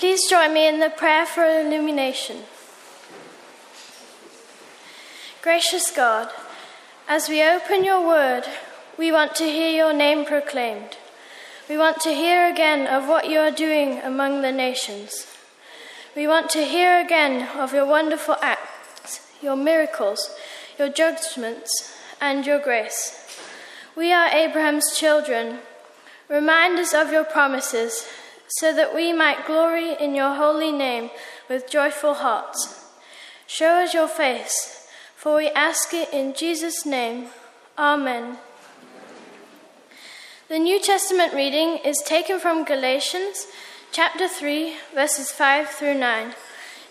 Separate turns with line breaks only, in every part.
Please join me in the prayer for illumination. Gracious God, as we open your word, we want to hear your name proclaimed. We want to hear again of what you are doing among the nations. We want to hear again of your wonderful acts, your miracles, your judgments, and your grace. We are Abraham's children. Remind us of your promises so that we might glory in your holy name with joyful hearts. Show us your face, for we ask it in Jesus' name. Amen. The New Testament reading is taken from Galatians chapter 3, verses 5 through 9.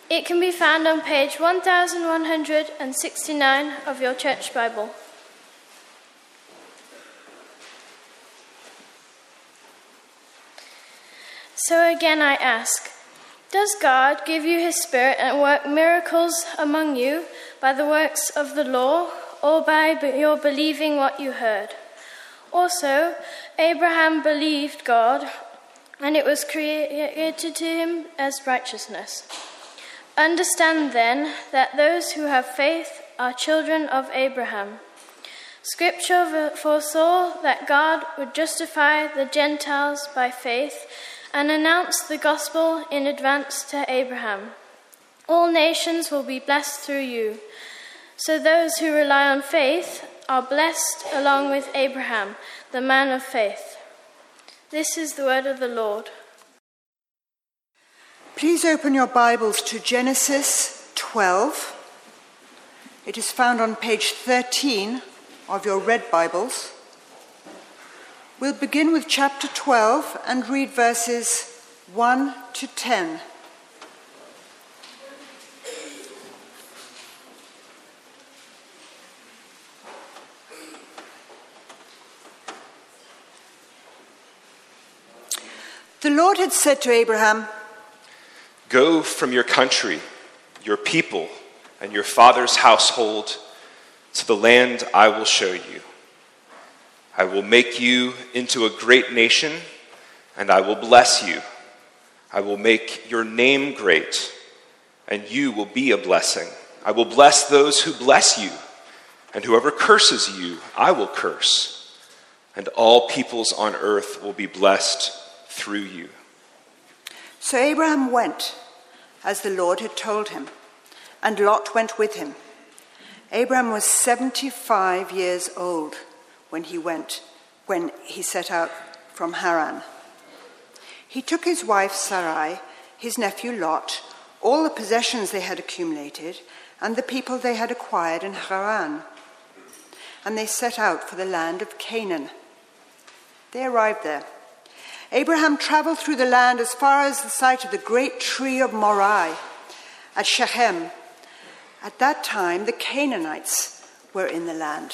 It can be found on page 1169 of your church Bible. So again I ask Does God give you His Spirit and work miracles among you by the works of the law or by your believing what you heard? Also, Abraham believed God, and it was credited to him as righteousness. Understand then that those who have faith are children of Abraham. Scripture foresaw that God would justify the Gentiles by faith and announce the gospel in advance to Abraham. All nations will be blessed through you. So those who rely on faith are blessed along with Abraham, the man of faith. This is the word of the Lord.
Please open your Bibles to Genesis 12. It is found on page 13 of your red Bibles. We'll begin with chapter 12 and read verses 1 to 10. The Lord had said to Abraham,
Go from your country, your people, and your father's household to the land I will show you. I will make you into a great nation, and I will bless you. I will make your name great, and you will be a blessing. I will bless those who bless you, and whoever curses you, I will curse. And all peoples on earth will be blessed through you.
So Abraham went, as the Lord had told him, and Lot went with him. Abraham was 75 years old when he went, when he set out from Haran. He took his wife Sarai, his nephew Lot, all the possessions they had accumulated, and the people they had acquired in Haran. And they set out for the land of Canaan. They arrived there. Abraham traveled through the land as far as the site of the great tree of Moreh at Shechem. At that time, the Canaanites were in the land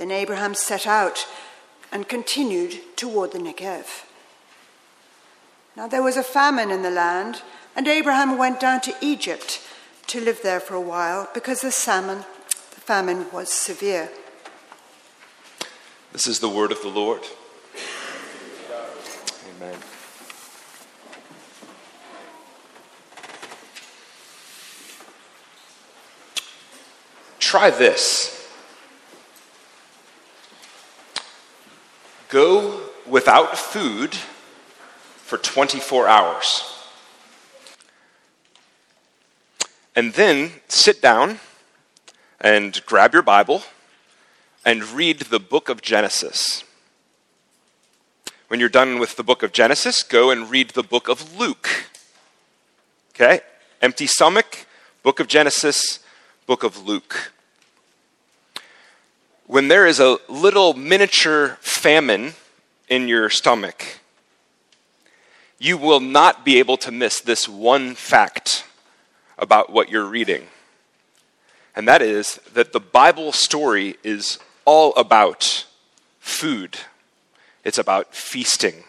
Then Abraham set out and continued toward the Negev. Now there was a famine in the land, and Abraham went down to Egypt to live there for a while because the, salmon, the famine was severe.
This is the word of the Lord. Amen. Try this. Go without food for 24 hours. And then sit down and grab your Bible and read the book of Genesis. When you're done with the book of Genesis, go and read the book of Luke. Okay? Empty stomach, book of Genesis, book of Luke when there is a little miniature famine in your stomach, you will not be able to miss this one fact about what you're reading. And that is that the Bible story is all about food, it's about feasting.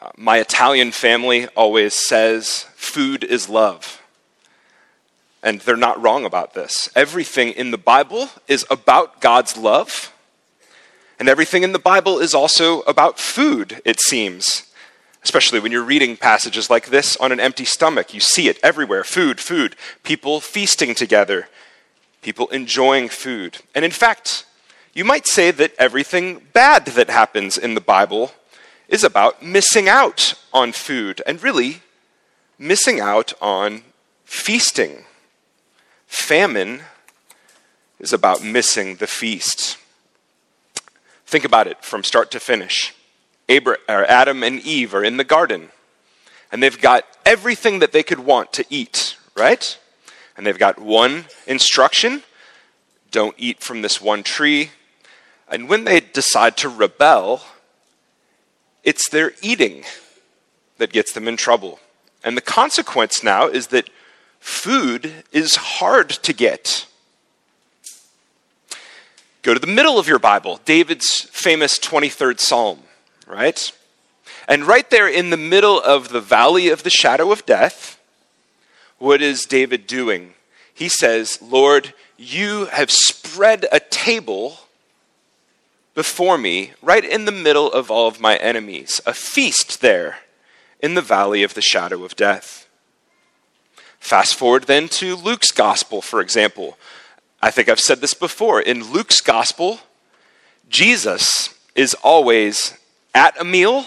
Uh, my Italian family always says, food is love. And they're not wrong about this. Everything in the Bible is about God's love. And everything in the Bible is also about food, it seems. Especially when you're reading passages like this on an empty stomach. You see it everywhere food, food, people feasting together, people enjoying food. And in fact, you might say that everything bad that happens in the Bible is about missing out on food and really missing out on feasting. Famine is about missing the feast. Think about it from start to finish. Adam and Eve are in the garden, and they've got everything that they could want to eat, right? And they've got one instruction don't eat from this one tree. And when they decide to rebel, it's their eating that gets them in trouble. And the consequence now is that food is hard to get. Go to the middle of your Bible, David's famous 23rd Psalm, right? And right there in the middle of the valley of the shadow of death, what is David doing? He says, Lord, you have spread a table before me, right in the middle of all of my enemies, a feast there in the valley of the shadow of death. Fast forward then to Luke's gospel, for example. I think I've said this before. In Luke's gospel, Jesus is always at a meal,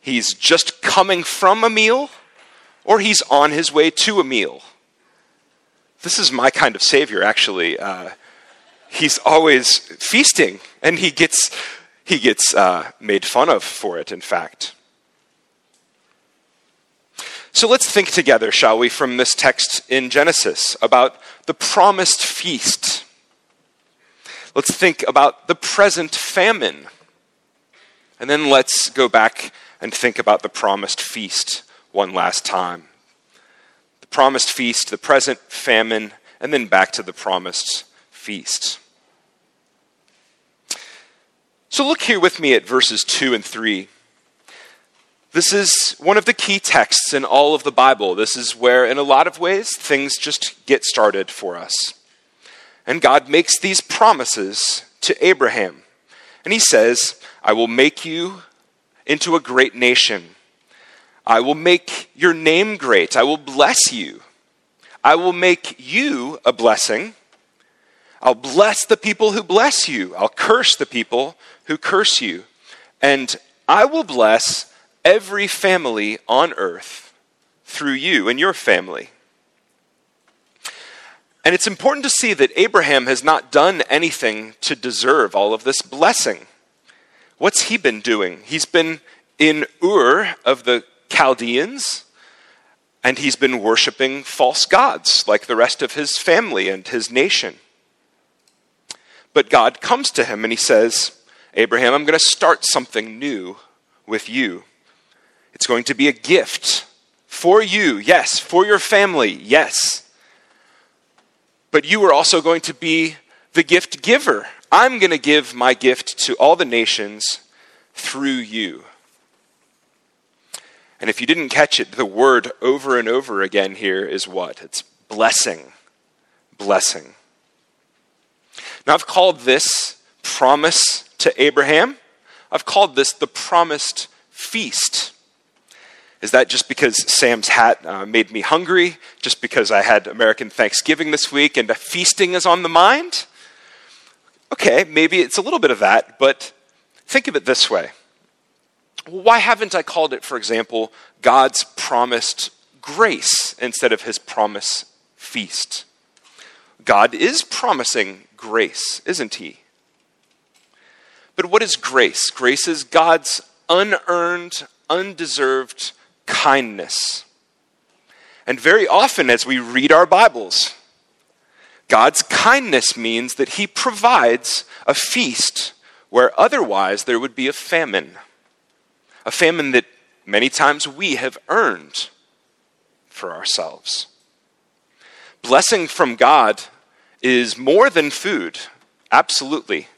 he's just coming from a meal, or he's on his way to a meal. This is my kind of Savior, actually. Uh, he's always feasting, and he gets, he gets uh, made fun of for it, in fact. So let's think together, shall we, from this text in Genesis about the promised feast. Let's think about the present famine. And then let's go back and think about the promised feast one last time. The promised feast, the present famine, and then back to the promised feast. So look here with me at verses 2 and 3. This is one of the key texts in all of the Bible. This is where, in a lot of ways, things just get started for us. And God makes these promises to Abraham. And he says, I will make you into a great nation. I will make your name great. I will bless you. I will make you a blessing. I'll bless the people who bless you. I'll curse the people who curse you. And I will bless every family on earth through you and your family. And it's important to see that Abraham has not done anything to deserve all of this blessing. What's he been doing? He's been in Ur of the Chaldeans, and he's been worshiping false gods like the rest of his family and his nation. But God comes to him and he says, Abraham, I'm going to start something new with you. It's going to be a gift for you, yes, for your family, yes. But you are also going to be the gift giver. I'm going to give my gift to all the nations through you. And if you didn't catch it, the word over and over again here is what? It's blessing. Blessing. Now, I've called this promise to Abraham, I've called this the promised feast. Is that just because Sam's hat uh, made me hungry? Just because I had American Thanksgiving this week and feasting is on the mind? Okay, maybe it's a little bit of that, but think of it this way. Why haven't I called it, for example, God's promised grace instead of his promise feast? God is promising grace, isn't he? But what is grace? Grace is God's unearned, undeserved kindness. And very often, as we read our Bibles, God's kindness means that He provides a feast where otherwise there would be a famine. a famine that many times we have earned for ourselves. Blessing from God is more than food, absolutely,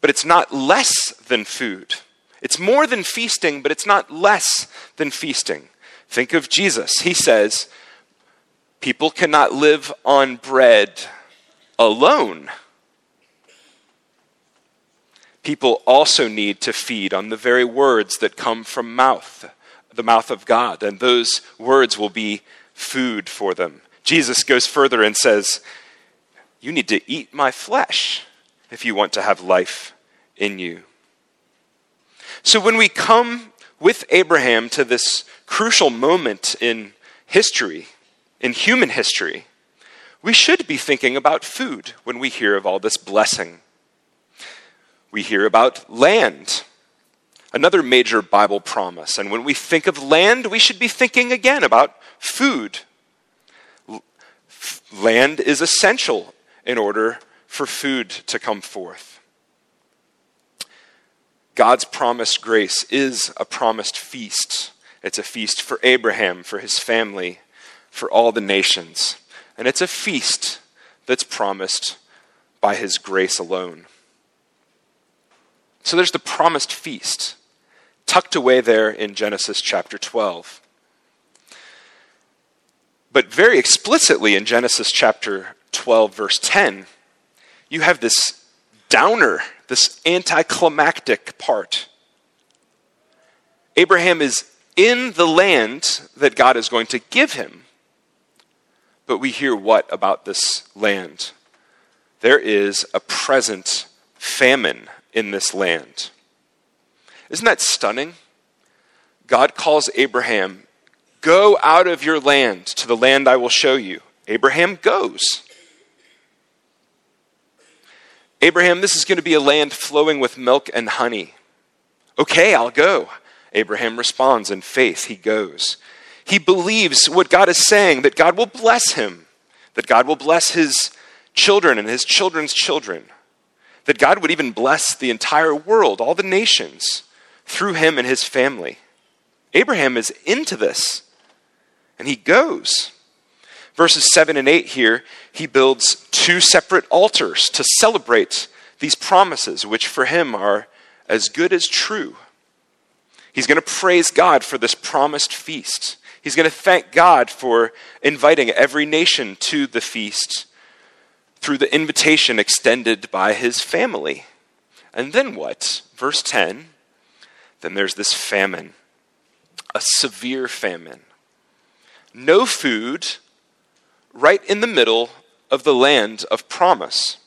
but it's not less than food. It's more than feasting, but it's not less than feasting. Think of Jesus. He says, People cannot live on bread alone. People also need to feed on the very words that come from mouth, the mouth of God, and those words will be food for them. Jesus goes further and says, You need to eat my flesh if you want to have life in you. So when we come with Abraham to this crucial moment in history, in human history, we should be thinking about food when we hear of all this blessing. We hear about land, another major Bible promise. And when we think of land, we should be thinking again about food. Land is essential in order for food to come forth. God's promised grace is a promised feast. It's a feast for Abraham, for his family, for all the nations. And it's a feast that's promised by his grace alone. So there's the promised feast, tucked away there in Genesis chapter 12. But very explicitly in Genesis chapter 12, verse 10, you have this downer this anticlimactic part. Abraham is in the land that God is going to give him. But we hear what about this land? There is a present famine in this land. Isn't that stunning? God calls Abraham, Go out of your land to the land I will show you. Abraham goes. Abraham, this is going to be a land flowing with milk and honey. Okay, I'll go. Abraham responds in faith. He goes. He believes what God is saying, that God will bless him, that God will bless his children and his children's children, that God would even bless the entire world, all the nations, through him and his family. Abraham is into this, and he goes. Verses 7 and 8 here, he builds two separate altars to celebrate these promises, which for him are as good as true. He's going to praise God for this promised feast. He's going to thank God for inviting every nation to the feast through the invitation extended by his family. And then what? Verse 10 then there's this famine, a severe famine. No food right in the middle of the land of promise.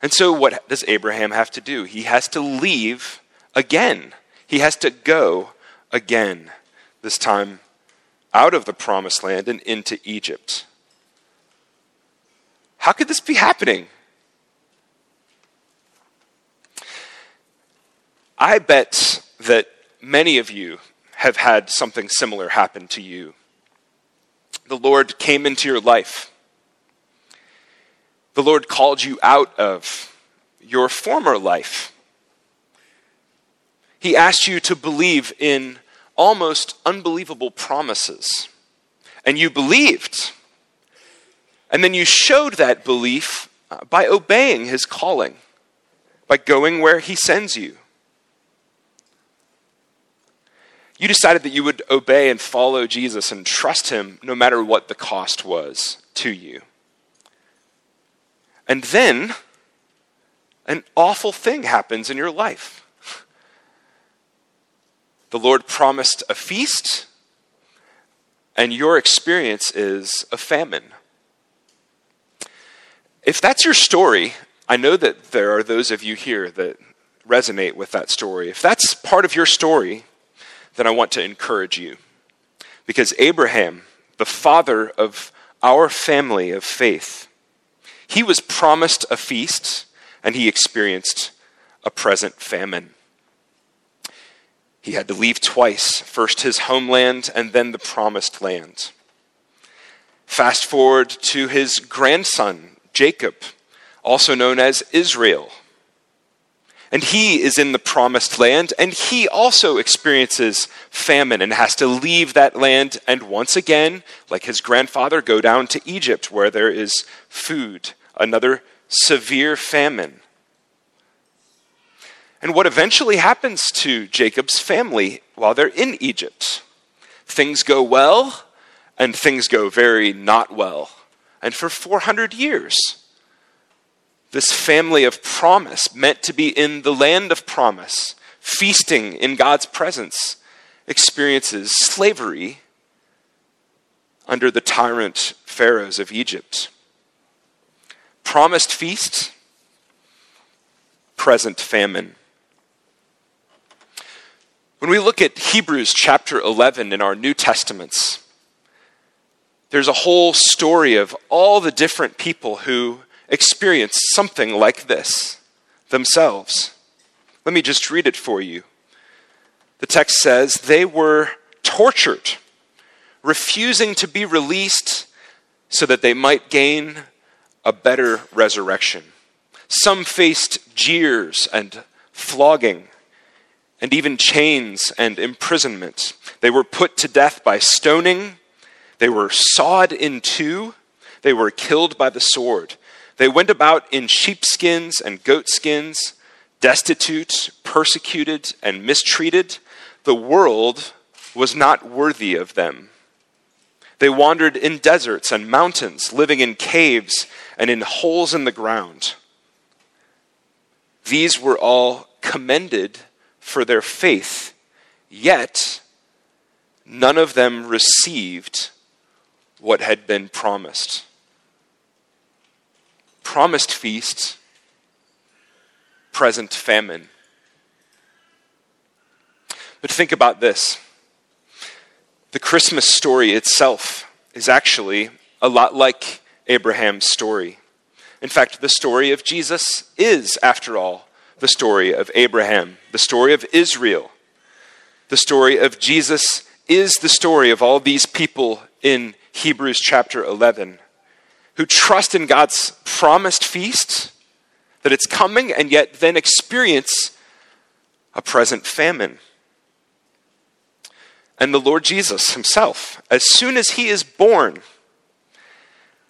And so, what does Abraham have to do? He has to leave again. He has to go again, this time out of the promised land and into Egypt. How could this be happening? I bet that many of you have had something similar happen to you the Lord came into your life. The Lord called you out of your former life. He asked you to believe in almost unbelievable promises. And you believed. And then you showed that belief uh, by obeying his calling, by going where he sends you. You decided that you would obey and follow Jesus and trust him no matter what the cost was to you. And then an awful thing happens in your life. The Lord promised a feast, and your experience is a famine. If that's your story, I know that there are those of you here that resonate with that story. If that's part of your story, then I want to encourage you. Because Abraham, the father of our family of faith, he was promised a feast and he experienced a present famine. He had to leave twice first his homeland and then the promised land. Fast forward to his grandson, Jacob, also known as Israel. And he is in the promised land, and he also experiences famine and has to leave that land and once again, like his grandfather, go down to Egypt where there is food, another severe famine. And what eventually happens to Jacob's family while they're in Egypt? Things go well, and things go very not well. And for 400 years, this family of promise, meant to be in the land of promise, feasting in God's presence, experiences slavery under the tyrant pharaohs of Egypt. Promised feast, present famine. When we look at Hebrews chapter 11 in our New Testaments, there's a whole story of all the different people who experienced something like this themselves. Let me just read it for you. The text says they were tortured, refusing to be released so that they might gain a better resurrection. Some faced jeers and flogging, and even chains and imprisonment. They were put to death by stoning, they were sawed in two, they were killed by the sword. They went about in sheepskins and goatskins, destitute, persecuted, and mistreated. The world was not worthy of them. They wandered in deserts and mountains, living in caves and in holes in the ground. These were all commended for their faith, yet none of them received what had been promised promised feasts, present famine. But think about this the Christmas story itself is actually a lot like Abraham's story. In fact, the story of Jesus is, after all, the story of Abraham, the story of Israel. The story of Jesus is the story of all these people in Hebrews chapter 11 who trust in God's promised feast, that it's coming, and yet then experience a present famine. And the Lord Jesus himself, as soon as he is born,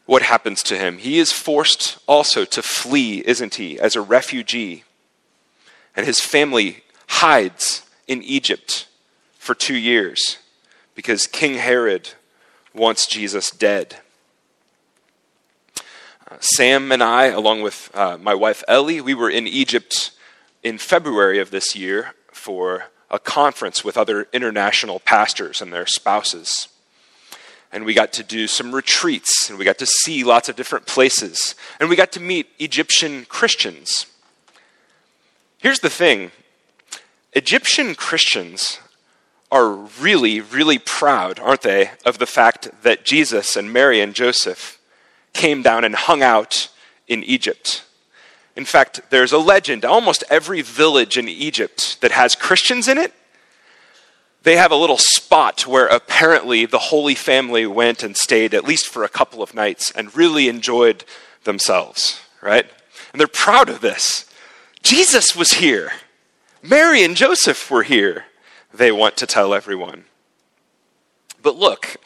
what happens to him? He is forced also to flee, isn't he, as a refugee. And his family hides in Egypt for two years because King Herod wants Jesus dead. Sam and I, along with uh, my wife Ellie, we were in Egypt in February of this year for a conference with other international pastors and their spouses. And we got to do some retreats, and we got to see lots of different places, and we got to meet Egyptian Christians. Here's the thing Egyptian Christians are really, really proud, aren't they, of the fact that Jesus and Mary and Joseph came down and hung out in Egypt. In fact, there's a legend. Almost every village in Egypt that has Christians in it, they have a little spot where apparently the Holy Family went and stayed at least for a couple of nights and really enjoyed themselves, right? And they're proud of this. Jesus was here. Mary and Joseph were here. They want to tell everyone. But look,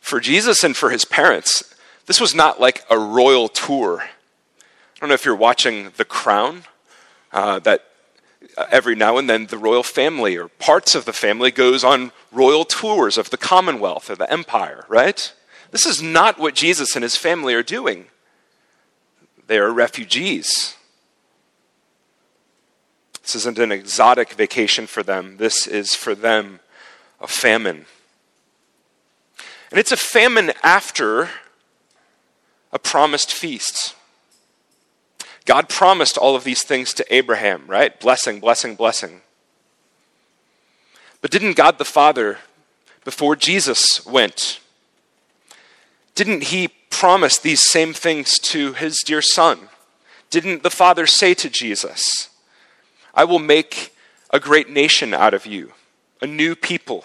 for Jesus and for his parents, this was not like a royal tour. I don't know if you're watching The Crown, uh, that uh, every now and then the royal family or parts of the family goes on royal tours of the Commonwealth or the Empire, right? This is not what Jesus and his family are doing. They are refugees. This isn't an exotic vacation for them. This is for them a famine. And it's a famine after a promised feast. God promised all of these things to Abraham, right? Blessing, blessing, blessing. But didn't God the Father, before Jesus went, didn't he promise these same things to his dear Son? Didn't the Father say to Jesus, I will make a great nation out of you, a new people?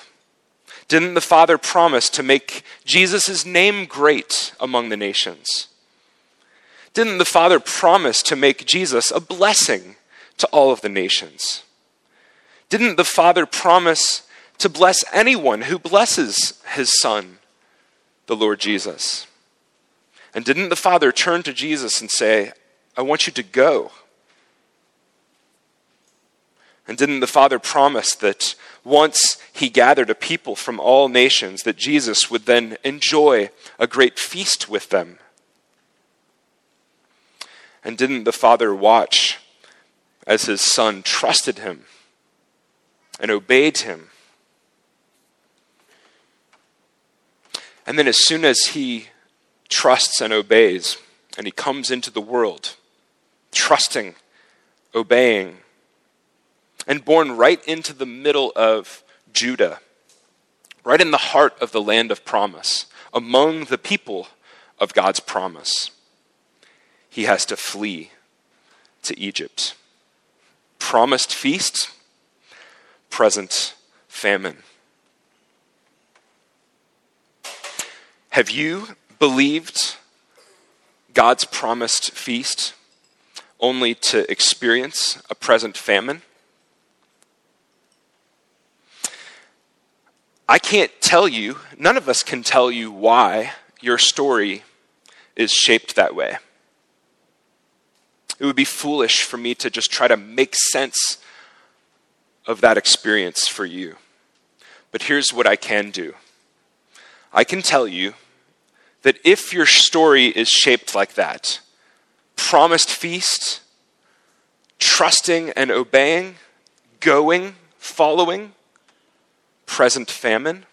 Didn't the Father promise to make Jesus' name great among the nations? Didn't the Father promise to make Jesus a blessing to all of the nations? Didn't the Father promise to bless anyone who blesses his Son, the Lord Jesus? And didn't the Father turn to Jesus and say, I want you to go? And didn't the Father promise that once he gathered a people from all nations, that Jesus would then enjoy a great feast with them? And didn't the Father watch as his Son trusted him and obeyed him? And then, as soon as he trusts and obeys, and he comes into the world, trusting, obeying, and born right into the middle of Judah, right in the heart of the land of promise, among the people of God's promise. He has to flee to Egypt. Promised feast, present famine. Have you believed God's promised feast only to experience a present famine? I can't tell you, none of us can tell you why your story is shaped that way. It would be foolish for me to just try to make sense of that experience for you. But here's what I can do I can tell you that if your story is shaped like that, promised feast, trusting and obeying, going, following, present famine,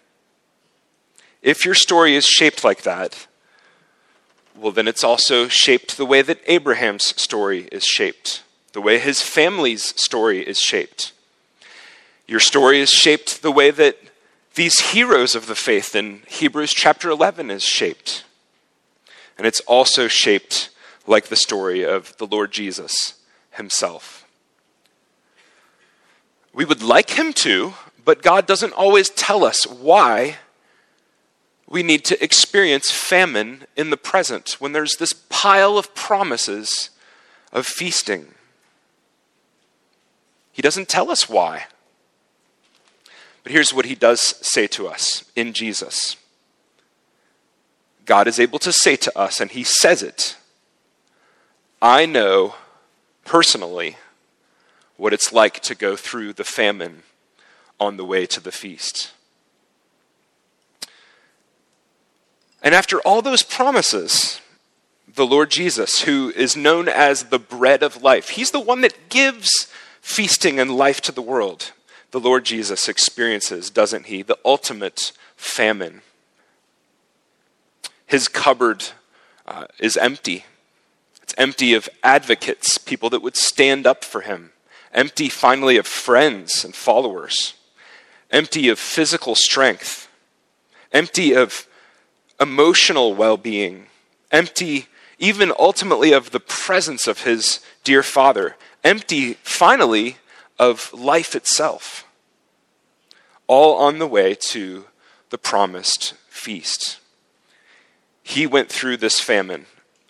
if your story is shaped like that, well, then it's also shaped the way that Abraham's story is shaped, the way his family's story is shaped. Your story is shaped the way that these heroes of the faith in Hebrews chapter 11 is shaped. And it's also shaped like the story of the Lord Jesus himself. We would like him to, but God doesn't always tell us why we need to experience famine in the present when there's this pile of promises of feasting. He doesn't tell us why. But here's what he does say to us in Jesus God is able to say to us, and he says it I know personally what it's like to go through the famine on the way to the feast. And after all those promises, the Lord Jesus, who is known as the bread of life, he's the one that gives feasting and life to the world. The Lord Jesus experiences, doesn't he, the ultimate famine. His cupboard uh, is empty. It's empty of advocates, people that would stand up for him, empty finally of friends and followers, empty of physical strength, empty of emotional well being, empty even ultimately of the presence of his dear father, empty finally of life itself. All on the way to the promised feast. He went through this famine,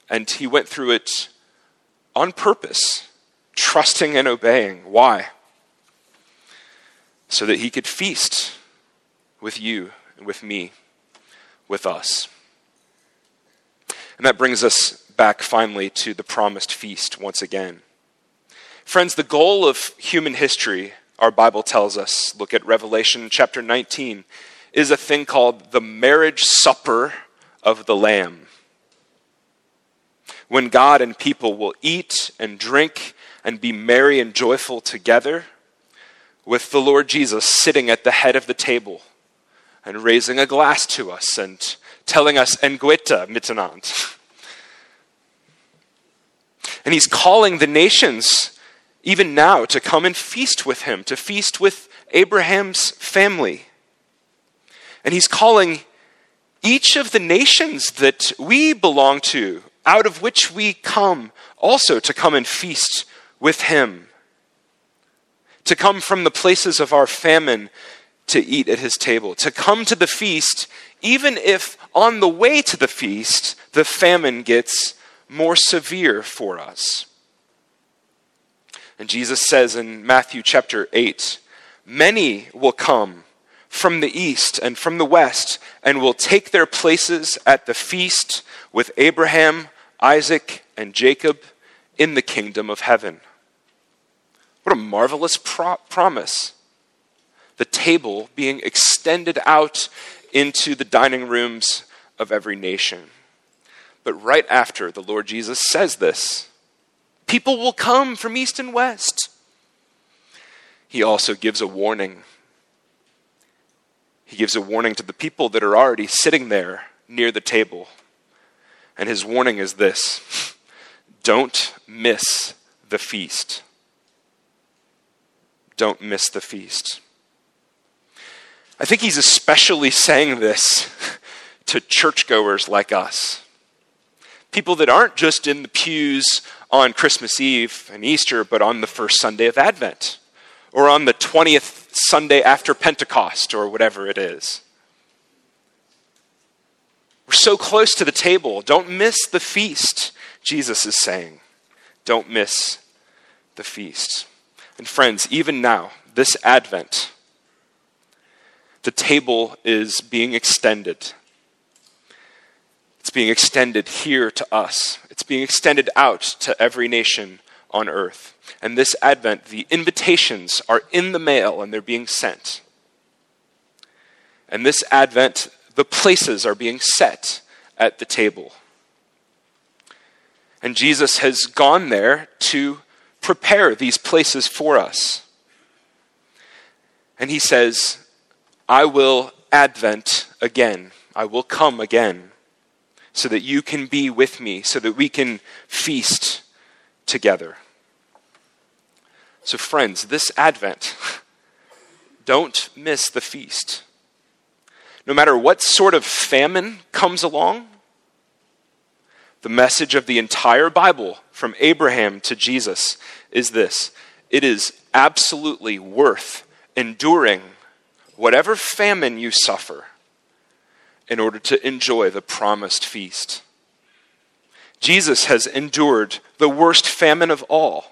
and he went through it on purpose, trusting and obeying. Why? So that he could feast with you and with me with us. And that brings us back finally to the promised feast once again. Friends, the goal of human history, our Bible tells us, look at Revelation chapter 19, is a thing called the marriage supper of the Lamb. When God and people will eat and drink and be merry and joyful together, with the Lord Jesus sitting at the head of the table and raising a glass to us and telling us Engueta miteinander. And he's calling the nations, even now, to come and feast with him, to feast with Abraham's family. And he's calling each of the nations that we belong to, out of which we come, also to come and feast with him. To come from the places of our famine to eat at his table, to come to the feast, even if on the way to the feast the famine gets more severe for us. And Jesus says in Matthew chapter 8 Many will come from the east and from the west and will take their places at the feast with Abraham, Isaac, and Jacob in the kingdom of heaven. What a marvelous pro- promise. The table being extended out into the dining rooms of every nation. But right after the Lord Jesus says this, people will come from east and west. He also gives a warning. He gives a warning to the people that are already sitting there near the table. And his warning is this don't miss the feast. Don't miss the feast. I think he's especially saying this to churchgoers like us. People that aren't just in the pews on Christmas Eve and Easter, but on the first Sunday of Advent, or on the 20th Sunday after Pentecost, or whatever it is. We're so close to the table. Don't miss the feast, Jesus is saying. Don't miss the feast. And friends, even now, this Advent, the table is being extended. It's being extended here to us. It's being extended out to every nation on earth. And this Advent, the invitations are in the mail and they're being sent. And this Advent, the places are being set at the table. And Jesus has gone there to prepare these places for us. And he says, I will advent again. I will come again so that you can be with me, so that we can feast together. So, friends, this Advent, don't miss the feast. No matter what sort of famine comes along, the message of the entire Bible, from Abraham to Jesus, is this it is absolutely worth enduring whatever famine you suffer in order to enjoy the promised feast. Jesus has endured the worst famine of all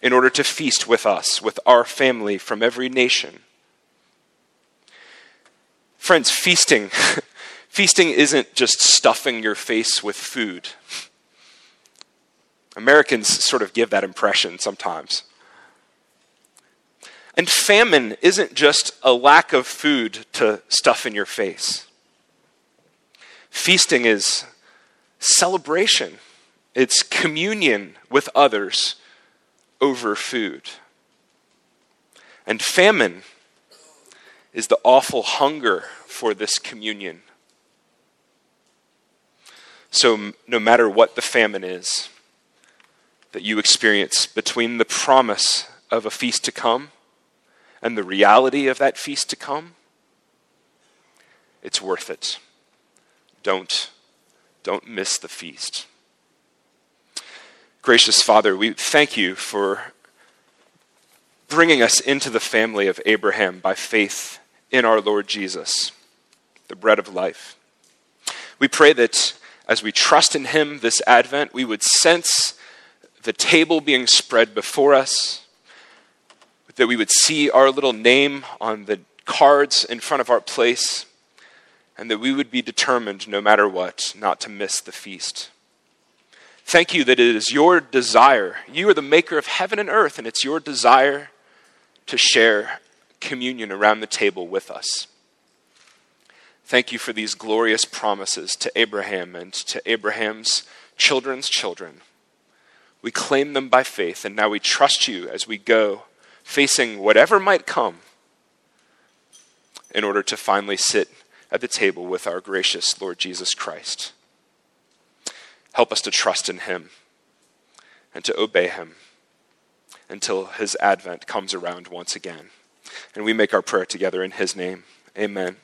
in order to feast with us, with our family from every nation. Friends, feasting Feasting isn't just stuffing your face with food. Americans sort of give that impression sometimes. And famine isn't just a lack of food to stuff in your face. Feasting is celebration, it's communion with others over food. And famine is the awful hunger for this communion so, no matter what the famine is that you experience between the promise of a feast to come and the reality of that feast to come, it's worth it. Don't, don't miss the feast. Gracious Father, we thank you for bringing us into the family of Abraham by faith in our Lord Jesus, the bread of life. We pray that as we trust in Him this Advent, we would sense the table being spread before us, that we would see our little name on the cards in front of our place, and that we would be determined, no matter what, not to miss the feast. Thank you that it is your desire. You are the maker of heaven and earth, and it's your desire to share communion around the table with us. Thank you for these glorious promises to Abraham and to Abraham's children's children. We claim them by faith, and now we trust you as we go, facing whatever might come, in order to finally sit at the table with our gracious Lord Jesus Christ. Help us to trust in him and to obey him until his advent comes around once again. And we make our prayer together in his name. Amen.